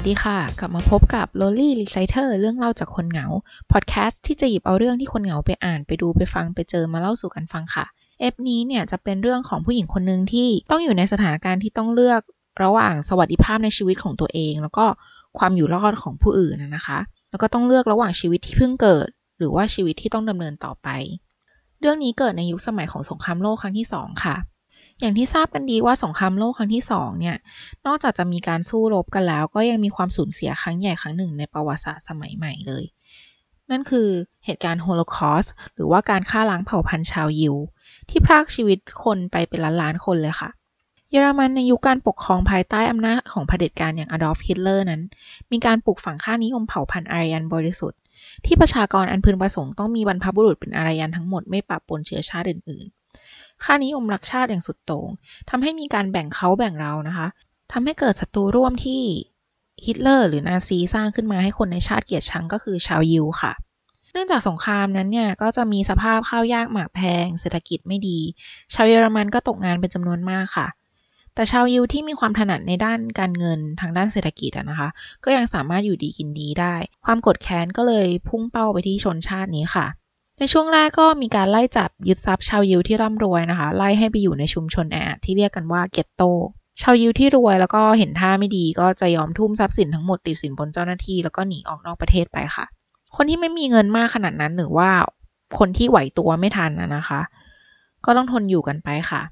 สดีค่ะ กลับมาพบกับ Lonely Reciter เรื่องเล่าจากคนเหงา พอดแคสต์ที่จะหยิบเอาเรื่องที่คนเหงาไปอ่านไปดูไปฟังไปเจอมาเล่าสู่กันฟังค่ะ เอฟนี้เนี่ยจะเป็นเรื่องของผู้หญิงคนหนึ่งที่ต้องอยู่ในสถานการณ์ที่ต้องเลือกระหว่างสวัสดิภาพในชีวิตของตัวเอง แล้วก็ความอยู่รอดของผู้อื่นนะคะ แล้วก็ต้องเลือกระหว่างชีวิตที่เพิ่งเกิด หรือว่าชีวิตที่ต้องดำเนินต่อไป เรื่องนี้เกิดในยุคสมัยของสงครามโลกครั้งที่สองค่ะ อย่างที่ทราบกันดีว่าสงครามโลกครั้งที่สองเนี่ย นอกจากจะมีการสู้รบกันแล้ว ก็ยังมีความสูญเสียครั้งใหญ่ครั้งหนึ่งในประวัติศาสตร์สมัยใหม่เลย นั่นคือเหตุการณ์โฮโลคอสต์หรือว่าการฆ่าล้างเผ่าพันธุ์ชาวยิว ที่พรากชีวิตคนไปเป็นล้านล้านคนเลยค่ะ เยอรมันในยุคการปกครองภายใต้อำนาจของเผด็จการอย่างอดอล์ฟฮิตเลอร์นั้น มีการปลูกฝังค่านิยมเผ่าพันธุ์อารยันบริสุทธิ์ที่ประชากรอันพึงประสงค์ต้องมีบรรพบุรุษเป็นอารยันทั้งหมดไม่ปะปนเชื้อชาติอื่นๆ ค่านิยมรักชาติอย่างสุดโต่งทำให้มีการแบ่งเขาแบ่งเรานะคะทำให้เกิดศัตรูร่วมที่ฮิตเลอร์หรือนาซีสร้างขึ้นมาให้คนในชาติเกลียดชังก็คือชาวยิวค่ะ เนื่องจากสงครามนั้นเนี่ยก็จะมีสภาพข้าวยากหมากแพง เศรษฐกิจไม่ดี ชาวเยอรมันก็ตกงานเป็นจำนวนมากค่ะ แต่ชาวยิวที่มีความถนัดในด้านการเงินทางด้านเศรษฐกิจนะคะ ก็ยังสามารถอยู่ดีกินดีได้ ความกดแค้นก็เลยพุ่งเป้าไปที่ชนชาตินี้ค่ะ ในช่วงแรกก็มีการไล่จับยึดทรัพย์ชาวยิวที่ร่ำรวยนะคะ ไล่ให้ไปอยู่ในชุมชนแออัดที่เรียกกันว่าเกตโต ชาวยิวที่รวยแล้วก็เห็นท่าไม่ดีก็จะยอมทุ่มทรัพย์สินทั้งหมดติดสินบนเจ้าหน้าที่แล้วก็หนีออกนอกประเทศไปค่ะ คนที่ไม่มีเงินมากขนาดนั้นหรือว่าคนที่ไหวตัวไม่ทันนะคะ ก็ต้องทนอยู่กันไปค่ะ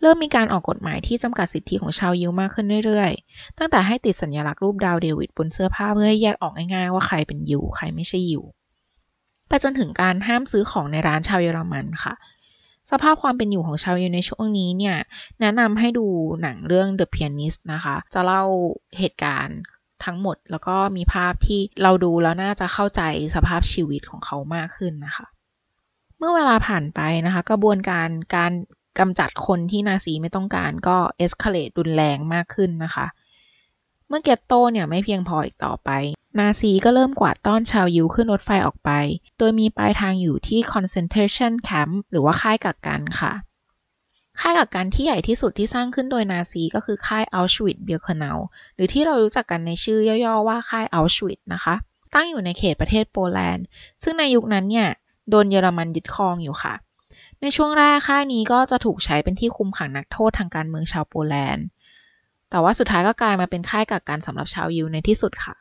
เริ่มมีการออกกฎหมายที่จำกัดสิทธิของชาวยิวมากขึ้นเรื่อยๆ ตั้งแต่ให้ติดสัญลักษณ์รูปดาวเดวิดบนเสื้อผ้าเพื่อให้แยกออกง่ายๆว่าใครเป็นยิวใครไม่ใช่ยิว ไปจนถึงการห้ามซื้อของในร้านชาวเยอรมันค่ะ สภาพความเป็นอยู่ของชาวเยอรมันในช่วงนี้เนี่ย แนะนำให้ดูหนังเรื่อง The Pianist นะคะ จะเล่าเหตุการณ์ทั้งหมดแล้วก็มีภาพที่เราดูแล้วน่าจะเข้าใจสภาพชีวิตของเขามากขึ้นนะคะ เมื่อเวลาผ่านไปนะคะ กระบวนการการกำจัดคนที่นาซีไม่ต้องการก็ escalate รุนแรงมากขึ้นนะคะ เมื่อ ghetto เนี่ยไม่เพียงพออีกต่อไป นาซีก็เริ่มกวาดต้อนชาวยิวขึ้นรถไฟออกไป โดยมีปลายทางอยู่ที่ concentration camp หรือว่าค่ายกักกันค่ะ ค่ายกักกันที่ใหญ่ที่สุดที่สร้างขึ้นโดยนาซีก็คือค่าย Auschwitz-Birkenau หรือที่เรารู้จักกันในชื่อย่อๆว่าค่าย Auschwitz นะคะ ตั้งอยู่ในเขตประเทศโปแลนด์ ซึ่งในยุคนั้นเนี่ยโดนเยอรมันยึดครองอยู่ค่ะ ในช่วงแรกค่ายนี้ก็จะถูกใช้เป็นที่คุมขังนักโทษทางการเมืองชาวโปแลนด์ แต่ว่าสุดท้ายก็กลายมาเป็นค่ายกักกันสำหรับชาวยิวในที่สุดค่ะ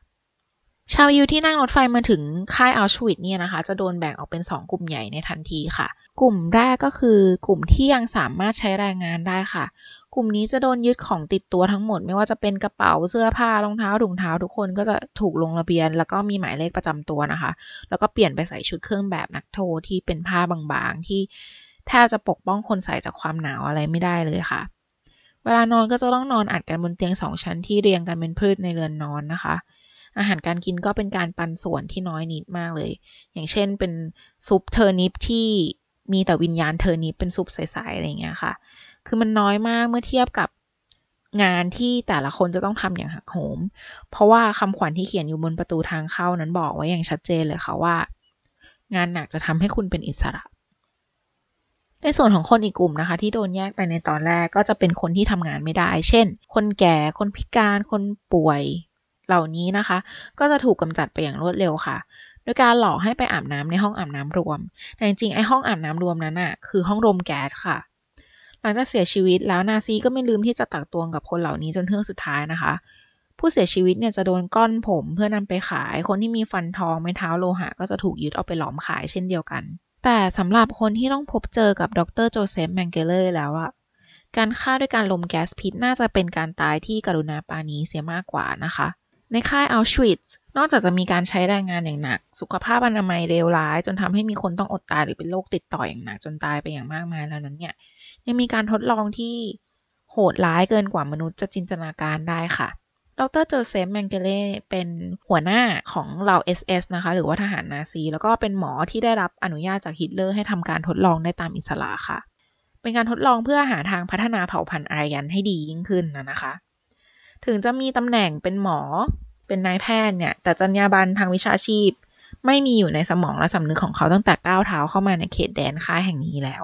ชาวยิวที่นั่งรถไฟมาถึงค่ายอัลชวิตเนี่ยนะคะ จะโดนแบ่งออกเป็น 2 กลุ่มใหญ่ในทันทีค่ะ กลุ่มแรกก็คือกลุ่มที่ยังสามารถใช้แรงงานได้ค่ะ กลุ่มนี้จะโดนยึดของติดตัวทั้งหมด ไม่ว่าจะเป็นกระเป๋าเสื้อผ้ารองเท้าถุงเท้าทุกคนก็จะถูกลงระเบียน แล้วก็มีหมายเลขประจำตัวนะคะ แล้วก็เปลี่ยนไปใส่ชุดเครื่องแบบนักโทษที่เป็นผ้าบางๆ ที่แทบจะปกป้องคนใส่จากความหนาวอะไรไม่ได้เลยค่ะ เวลานอนก็จะต้องนอนอัดกันบนเตียงสองชั้นที่เรียงกันเป็นพืดในเรือนนอนนะคะ อาหารการกินก็เป็นการปันส่วนที่น้อยนิดมากเลย อย่างเช่นเป็นซุป turnip ที่มีแต่วิญญาณ turnip เป็นซุปใสๆอะไรเงี้ยค่ะ คือมันน้อยมากเมื่อเทียบกับงานที่แต่ละคนจะต้องทำอย่างหักโหม เพราะว่าคำขวัญที่เขียนอยู่บนประตูทางเข้านั้นบอกไว้อย่างชัดเจนเลยค่ะว่า งานหนักจะทำให้คุณเป็นอิสระ ในส่วนของคนอีกกลุ่มนะคะ ที่โดนแยกไปในตอนแรกก็จะเป็นคนที่ทำงานไม่ได้ เช่น คนแก่ คนพิการ คนป่วย เหล่านี้นะคะ ก็จะถูกกำจัดไปอย่างรวดเร็วค่ะโดยการหลอกให้ไปอาบน้ำในห้องอาบน้ำรวม แต่จริงๆ ไอ้ห้องอาบน้ำรวมนั้นอะคือห้องรมแก๊สค่ะ หลังจากเสียชีวิตแล้วนาซีก็ไม่ลืมที่จะตักตวงกับคนเหล่านี้จนเทื่องสุดท้ายนะคะ ผู้เสียชีวิตเนี่ยจะโดนก้อนผมเพื่อนำไปขาย คนที่มีฟันทองไม้เท้าโลหะ ก็จะถูกยึดเอาไปหลอมขายเช่นเดียวกัน แต่สำหรับคนที่ต้องพบเจอกับดรโจเซฟแมงเกเลอร์แล้วอะการฆ่าด้วยการรมแก๊สพิษน่าจะเป็นการตายที่กรุณาปรานีเสียมากกว่านะคะ ในค่ายเอาชวิตซ์นอกจากจะมีการใช้แรงงานอย่างหนัก สุขภาพอนามัยเลวร้าย จนทำให้มีคนต้องอดตายหรือเป็นโรคติดต่ออย่างหนักจนตายไปอย่างมากมายแล้วนั้นเนี่ย ยังมีการทดลองที่โหดร้ายเกินกว่ามนุษย์จะจินตนาการได้ค่ะ ดรโจเซฟแมงเกเล่เป็นหัวหน้าของเหล่า SS นะคะ หรือว่าทหารนาซี แล้วก็เป็นหมอที่ได้รับอนุญาตจากฮิตเลอร์ให้ทำการทดลองได้ตามอิสระค่ะ เป็นการทดลองเพื่อหาทางพัฒนาเผ่าพันธุ์อารยันให้ดียิ่งขึ้นนะคะ ถึงจะมีตำแหน่งเป็นหมอ เป็นนายแพทย์เนี่ย แต่จรรยาบรรณทางวิชาชีพ ไม่มีอยู่ในสมองและสำนึกของเขาตั้งแต่ก้าวเท้าเข้ามาในเขตแดนค่ายแห่งนี้แล้ว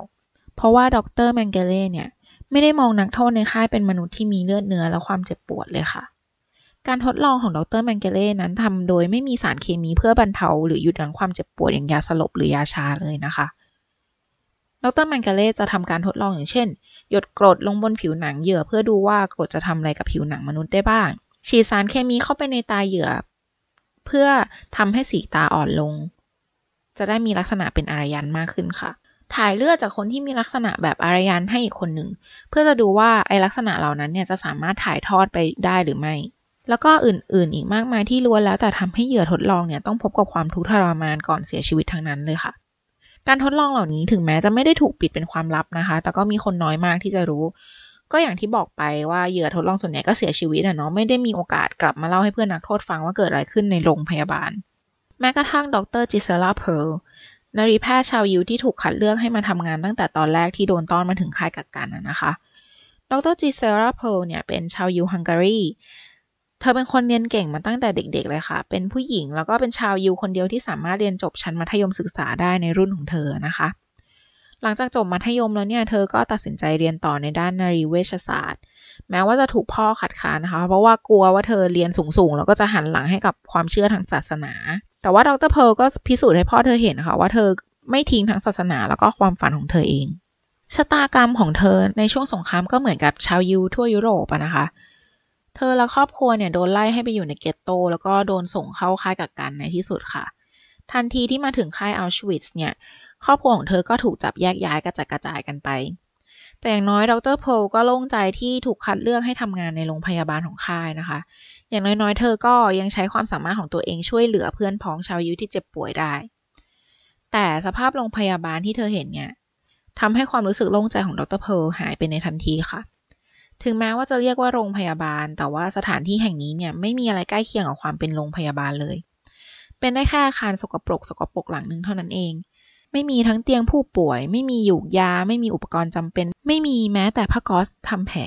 เพราะว่าดรแมงเกเล่เนี่ย ไม่ได้มองนักโทษในค่ายเป็นมนุษย์ที่มีเลือดเนื้อและความเจ็บปวดเลยค่ะ การทดลองของดรแมงเกเล่นั้นทำโดยไม่มีสารเคมีเพื่อบรรเทา หรือหยุดยั้งความเจ็บปวดอย่างยาสลบหรือยาชาเลยนะคะ ดรแมงเกเล่จะทำการทดลองอย่างเช่น หยดกรดลงบนผิวหนังเหยื่อเพื่อดูว่ากรดจะทำอะไรกับผิวหนังมนุษย์ได้บ้าง ฉีดสารเคมีเข้าไปในตาเหยื่อ เพื่อทำให้สีตาอ่อนลง จะได้มีลักษณะเป็นอารยันมากขึ้นค่ะ ถ่ายเลือดจากคนที่มีลักษณะแบบอารยันให้อีกคนหนึ่ง เพื่อจะดูว่าไอลักษณะเหล่านั้นเนี่ยจะสามารถถ่ายทอดไปได้หรือไม่แล้วก็อื่นๆ อีกมากมายที่ล้วนแล้วแต่ทำให้เหยื่อทดลองเนี่ยต้องพบกับความทุกข์ทรมานก่อนเสียชีวิตทั้งนั้นเลยค่ะ การทดลองเหล่านี้ถึงแม้จะไม่ได้ถูกปิดเป็นความลับนะคะ แต่ก็มีคนน้อยมากที่จะรู้ ก็อย่างที่บอกไปว่าเหยื่อทดลองส่วนใหญ่ก็เสียชีวิตอะเนาะไม่ได้มีโอกาสกลับมาเล่าให้เพื่อนนักโทษฟังว่าเกิดอะไรขึ้นในโรงพยาบาล แม้กระทั่งดรจิเซลาเพร์ลนรีแพทย์ชาวยิวที่ถูกคัดเลือกให้มาทำงานตั้งแต่ตอนแรกที่โดนต้อนมาถึงค่ายกักกันนะคะ ดรจิเซลาเพร์ลเนี่ยเป็นชาวยิวฮังการี เธอเป็นคนเรียนเก่งมาตั้งแต่เด็ก ๆ เลยค่ะ เป็นผู้หญิงแล้วก็เป็นชาวยูคนเดียวที่สามารถเรียนจบชั้นมัธยมศึกษาได้ในรุ่นของเธอนะคะ หลังจากจบมัธยมแล้วเนี่ย เธอก็ตัดสินใจเรียนต่อในด้านนารีเวชศาสตร์ แม้ว่าจะถูกพ่อขัดขานนะคะ เพราะว่ากลัวว่าเธอเรียนสูงๆแล้วก็จะหันหลังให้กับความเชื่อทางศาสนา แต่ว่าดรเพลก็พิสูจน์ให้พ่อเธอเห็นค่ะว่าเธอไม่ทิ้งทางศาสนาแล้วก็ความฝันของเธอเองชะตากรรมของเธอในช่วงสงครามก็เหมือนกับชาวยูทั่วยุโรปนะคะเธอและครอบครัวเนี่ยโดนไล่ให้ไปอยู่ในเกตโต แล้วก็โดนส่งเข้าค่ายกักกันในที่สุดค่ะ ทันทีที่มาถึงค่ายอัลชวิตส์เนี่ย ครอบครัวของเธอก็ถูกจับแยกย้ายกระจัดกระจายกันไป แต่อย่างน้อยดรโพลก็โล่งใจที่ถูกคัดเลือกให้ทำงานในโรงพยาบาลของค่ายนะคะ อย่างน้อยๆ เธอก็ยังใช้ความสามารถของตัวเองช่วยเหลือเพื่อนพ้องชาวยุที่เจ็บป่วยได้ แต่สภาพโรงพยาบาลที่เธอเห็นเนี่ยทำให้ความรู้สึกโล่งใจของดรเพลหายไปในทันทีค่ะ ถึงแม้ว่าจะเรียกว่าโรงพยาบาล แต่ว่าสถานที่แห่งนี้เนี่ยไม่มีอะไรใกล้เคียงกับความเป็นโรงพยาบาลเลย เป็นได้แค่อาคารสกปรกสกปรกหลังนึงเท่านั้นเอง ไม่มีทั้งเตียงผู้ป่วย ไม่มีหยูกยา ไม่มีอุปกรณ์จำเป็น ไม่มีแม้แต่ผ้าก๊อซทำแผล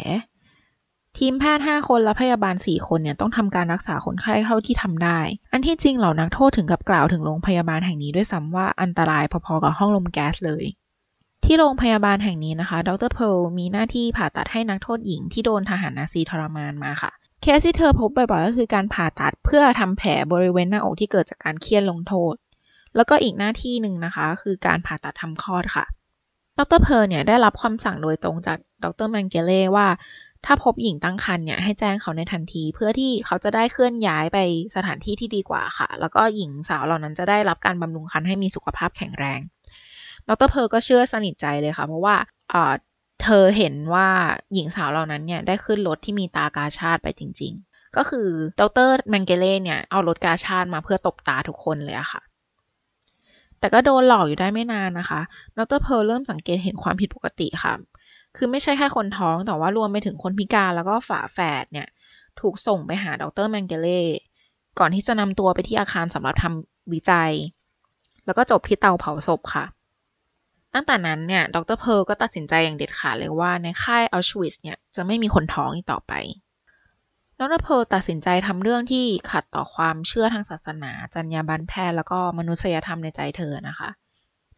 ทีมแพทย์ 5 คนและพยาบาล 4 คนเนี่ยต้องทำการรักษาคนไข้เท่าที่ทำได้ อันที่จริงเหล่านักโทษถึงกับกล่าวถึงโรงพยาบาลแห่งนี้ด้วยซ้ำว่าอันตรายพอๆกับห้องลมแก๊สเลย ที่โรงพยาบาลแห่งนี้นะคะ ดรเพลมีหน้าที่ผ่าตัดให้นักโทษหญิงที่โดนทหารนาซีทรมานมาค่ะ เคสที่เธอพบบ่อยๆก็คือการผ่าตัดเพื่อทำแผลบริเวณหน้าอกที่เกิดจากการเคี่ยนลงโทษ แล้วก็อีกหน้าที่หนึ่งนะคะ คือการผ่าตัดทำคลอดค่ะ ดรเพลเนี่ยได้รับความสั่งโดยตรงจากดรแมงเกเล่ว่า ถ้าพบหญิงตั้งครรภ์เนี่ยให้แจ้งเขาในทันที เพื่อที่เขาจะได้เคลื่อนย้ายไปสถานที่ที่ดีกว่าค่ะ แล้วก็หญิงสาวเหล่านั้นจะได้รับการบำรุงครรภ์ให้มีสุขภาพแข็งแรง ดรเพอร์ก็เชื่อสนิทใจเลยค่ะ เพราะว่าเธอเห็นว่าหญิงสาวเหล่านั้นเนี่ยได้ขึ้นรถที่มีตากาชาติไปจริง ๆ ก็คือดรแมงเกเล่เนี่ยเอารถกาชาติมาเพื่อตบตาทุกคนเลยอะค่ะ แต่ก็โดนหลอกอยู่ได้ไม่นานนะคะดรเพลเริ่มสังเกตเห็นความผิดปกติค่ะ คือไม่ใช่แค่คนท้องแต่ว่ารวมไปถึงคนพิการแล้วก็ฝาแฝดเนี่ยถูกส่งไปหาดรแมงเกเล่ก่อนที่จะนำตัวไปที่อาคารสำหรับทำวิจัย แล้วก็จบที่เตาเผาศพค่ะ ตั้งแต่นั้นเนี่ย ดรเพลก็ตัดสินใจอย่างเด็ดขาดเลยว่าในค่ายอัลชวิสเนี่ยจะไม่มีคนท้องอีกต่อไป ดรเพลตัดสินใจทำเรื่องที่ขัดต่อความเชื่อทางศาสนา จรรยาบรรณแพทย์แล้วก็มนุษยธรรมในใจเธอนะคะ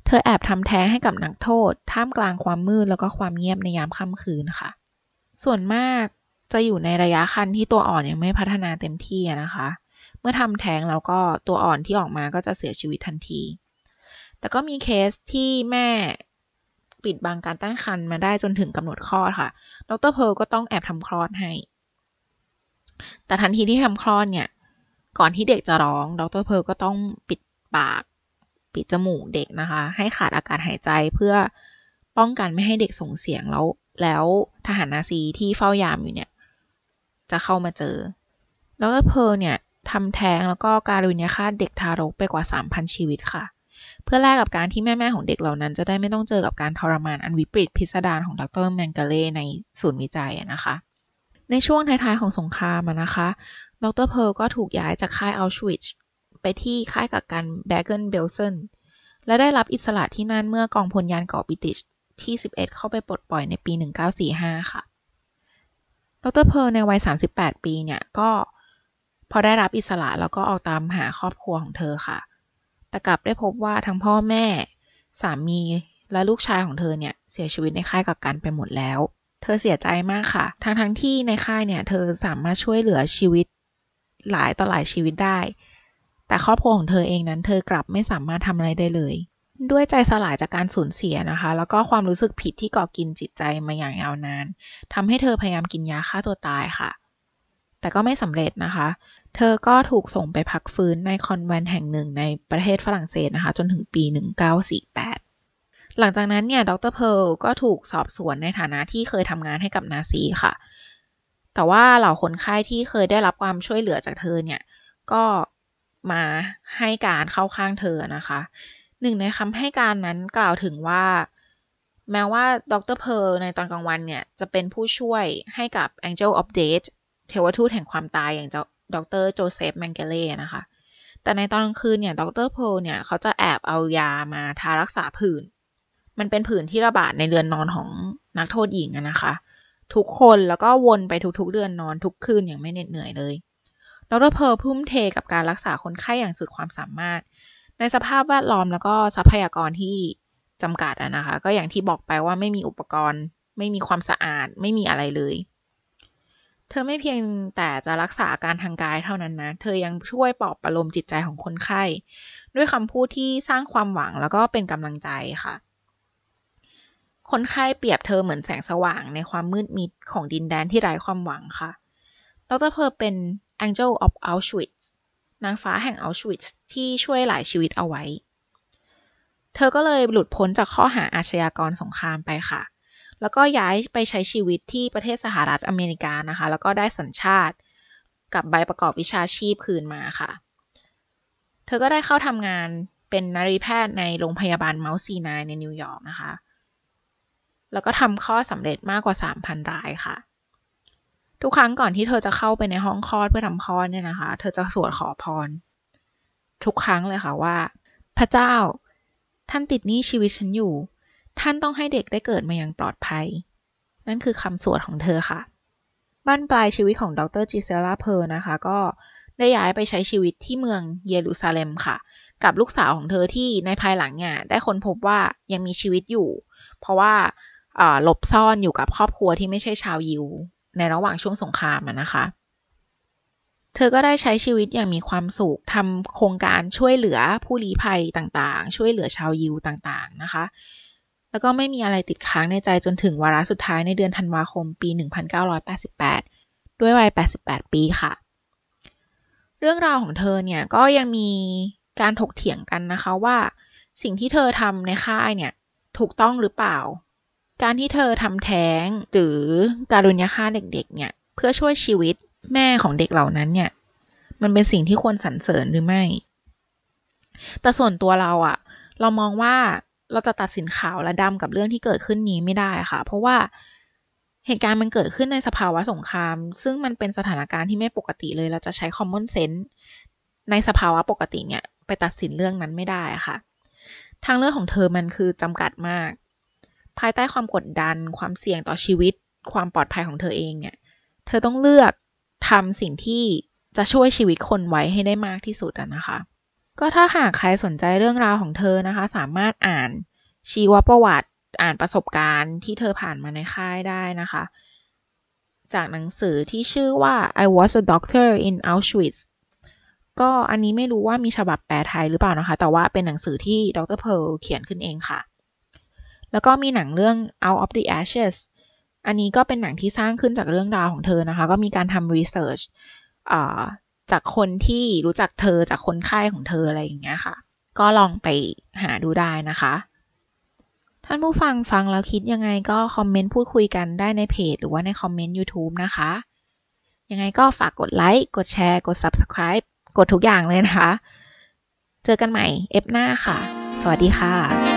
เธอแอบทำแท้งให้กับนักโทษ ท่ามกลางความมืดแล้วก็ความเงียบในยามค่ำคืนค่ะ ส่วนมากจะอยู่ในระยะคันที่ตัวอ่อนยังไม่พัฒนาเต็มที่นะคะ เมื่อทำแท้งแล้วก็ตัวอ่อนที่ออกมาก็จะเสียชีวิตทันที แต่ก็มีเคสที่แม่ปิดบังการตั้งครรภ์มาได้จนถึงกำหนดคลอดค่ะ ดรเพลก็ต้องแอบทำคลอดให้ แต่ทันทีที่ทำคลอดเนี่ย ก่อนที่เด็กจะร้อง ดรเพลก็ต้องปิดปาก ปิดจมูกเด็กนะคะ ให้ขาดอากาศหายใจเพื่อป้องกันไม่ให้เด็กส่งเสียงแล้ว แล้วทหารนาซีที่เฝ้ายามอยู่เนี่ย จะเข้ามาเจอ ดรเพลเนี่ยทำแท้งแล้วก็การุญยฆาตเด็กทารกไปกว่า 3,000 ชีวิตค่ะ พื่อแลกกับการที่แม่ๆของเด็กเหล่านั้น จะได้ไม่ต้องเจอกับการทรมานอันวิปริตพิสดารของดรแมงกาเล่ในศูนย์วิจัยนะคะ ในช่วงท้ายๆของสงครามนะคะดรเพร์ลก็ถูกย้ายจากค่ายอัลชวิชไปที่ค่ายกักกันแบเกนเบลเซนและได้รับอิสระที่นั่นเมื่อกองพลยานเกาะบิติชที่ 11 เข้าไปปลดปล่อยในปี 1945 ค่ะ ดรเพร์ลในวัย 38 ปีเนี่ย ก็พอได้รับอิสระแล้วก็ออกตามหาครอบครัวของเธอค่ะ แต่กลับได้พบว่าทั้งพ่อแม่ สามีและลูกชายของเธอเนี่ยเสียชีวิตในค่ายกักกันไปหมดแล้ว เธอเสียใจมากค่ะ ทั้งทั้งที่ในค่ายเนี่ย เธอสามารถช่วยเหลือชีวิตหลายต่อหลายชีวิตได้ แต่ครอบครัวของเธอเองนั้น เธอกลับไม่สามารถทำอะไรได้เลย ด้วยใจสลายจากการสูญเสียนะคะ แล้วก็ความรู้สึกผิดที่ก่อกินจิตใจมาอย่างยาวนานทำให้เธอพยายามกินยาฆ่าตัวตายค่ะ แต่ก็ไม่สำเร็จนะคะ เธอก็ถูกส่งไปพักฟื้นในคอนแวนต์แห่งหนึ่งในประเทศฝรั่งเศสนะคะ จนถึงปี 1948 หลังจากนั้นเนี่ย ดรเพร์ลก็ถูกสอบสวนในฐานะที่เคยทำงานให้กับนาซีค่ะ แต่ว่าเหล่าคนไข้ที่เคยได้รับความช่วยเหลือจากเธอเนี่ย ก็มาให้การเข้าข้างเธอนะคะ หนึ่งในคำให้การนั้นกล่าวถึงว่าแม้ว่าดรเพร์ลในตอนกลางวันเนี่ย จะเป็นผู้ช่วยให้กับ Angel of Death เทวทูตแห่งความตายอย่างเจ้า ดรโจเซฟแมงเกเล่นะคะ แต่ในตอนกลางคืนเนี่ยดรเพร์ลเนี่ยเขาจะแอบเอายามาทารักษาผื่น มันเป็นผื่นที่ระบาดในเรือนนอนของนักโทษหญิงนะคะ ทุกคนแล้วก็วนไปทุกๆเรือนนอนทุกคืนอย่างไม่เหน็ดเหนื่อยเลยดรเพร์ลทุ่มเทกับการรักษาคนไข้อย่างสุดความสามารถ ในสภาพแวดล้อมแล้วก็ทรัพยากรที่จำกัดอะนะคะ ก็อย่างที่บอกไปว่าไม่มีอุปกรณ์ ไม่มีความสะอาด ไม่มีอะไรเลย เธอไม่เพียงแต่จะรักษาอาการทางกายเท่านั้นนะ เธอยังช่วยปลอบประโลมจิตใจของคนไข้ ด้วยคำพูดที่สร้างความหวังแล้วก็เป็นกำลังใจค่ะ คนไข้เปรียบเธอเหมือนแสงสว่างในความมืดมิดของดินแดนที่ไร้ความหวังค่ะ ดรเพอร์เป็น Angel of Auschwitz นางฟ้าแห่ง Auschwitz ที่ช่วยหลายชีวิตเอาไว้ เธอก็เลยหลุดพ้นจากข้อหาอาชญากรสงครามไปค่ะ แล้วก็ย้ายไปใช้ชีวิตที่ประเทศสหรัฐอเมริกานะคะ แล้วก็ได้สัญชาติกับใบประกอบวิชาชีพคืนมาค่ะ เธอก็ได้เข้าทำงานเป็นนรีแพทย์ในโรงพยาบาล Mount Sinai ในนิวยอร์กนะคะ แล้วก็ทำคลอดสำเร็จมากกว่า 3,000 รายค่ะ ทุกครั้งก่อนที่เธอจะเข้าไปในห้องคลอดเพื่อทำคลอดเนี่ยนะคะ เธอจะสวดขอพร ทุกครั้งเลยค่ะว่า พระเจ้า ท่านติดหนี้ชีวิตฉันอยู่ ท่านต้องให้เด็กได้เกิดมาอย่างปลอดภัย นั่นคือคำสวดของเธอค่ะ บ้านปลายชีวิตของดรจิเซล่าเพอร์นะคะ ก็ได้ย้ายไปใช้ชีวิตที่เมืองเยรูซาเล็มค่ะ กับลูกสาวของเธอที่ในภายหลังเนี่ยได้ค้นพบว่ายังมีชีวิตอยู่ เพราะว่าหลบซ่อนอยู่กับครอบครัวที่ไม่ใช่ชาวยิว ในระหว่างช่วงสงครามนะคะ เธอก็ได้ใช้ชีวิตอย่างมีความสุขทำโครงการช่วยเหลือผู้ลี้ภัยต่างๆ ช่วยเหลือชาวยิวต่างๆนะคะ แล้วก็ไม่มีอะไรติดค้างในใจจนถึงวาระสุดท้ายในเดือนธันวาคมปี 1988 ด้วยวัย 88 ปีค่ะ เรื่องราวของเธอเนี่ยก็ยังมีการถกเถียงกันนะคะว่า สิ่งที่เธอทำในค่ายเนี่ยถูกต้องหรือเปล่า การที่เธอทำแท้งหรือการุญยฆ่าเด็กๆ เนี่ยเพื่อช่วยชีวิตแม่ของเด็กเหล่านั้นเนี่ยมันเป็นสิ่งที่ควรสรรเสริญหรือไม่ แต่ส่วนตัวเราอะเรามองว่า เราจะตัดสินขาวและดำกับเรื่องที่เกิดขึ้นนี้ไม่ได้ค่ะ เพราะว่าเหตุการณ์มันเกิดขึ้นในสภาวะสงคราม ซึ่งมันเป็นสถานการณ์ที่ไม่ปกติเลย เราจะใช้ common sense ในสภาวะปกติเนี่ย ไปตัดสินเรื่องนั้นไม่ได้ค่ะ ทางเลือกของเธอมันคือจำกัดมาก ภายใต้ความกดดัน ความเสี่ยงต่อชีวิต ความปลอดภัยของเธอเองเนี่ย เธอต้องเลือกทำสิ่งที่จะช่วยชีวิตคนไว้ให้ได้มากที่สุดนะคะ ก็ถ้าหากใครสนใจเรื่องราวของเธอนะคะ สามารถอ่านชีวประวัติอ่านประสบการณ์ที่เธอผ่านมาในค่ายได้นะคะ จากหนังสือที่ชื่อว่า I was a doctor in Auschwitz ก็อันนี้ไม่รู้ว่ามีฉบับแปลไทยหรือเปล่านะคะ แต่ว่าเป็นหนังสือที่ดรเพร์ลเขียนขึ้นเองค่ะ แล้วก็มีหนังเรื่อง Out of the Ashes อันนี้ก็เป็นหนังที่สร้างขึ้นจากเรื่องราวของเธอนะคะ ก็มีการทำรีเสิร์ช จากคนที่รู้จักเธอจากคนไข้ของเธออะไรอย่างเงี้ยค่ะ ก็ลองไปหาดูได้นะคะ ท่านผู้ฟังฟังแล้วคิดยังไงก็คอมเมนต์พูดคุยกันได้ในเพจ หรือว่าในคอมเมนต์ YouTube นะคะ ยังไงก็ฝากกดไลค์กดแชร์ กด Subscribe กดทุกอย่างเลยนะคะ เจอกันใหม่เอฟหน้าค่ะ สวัสดีค่ะ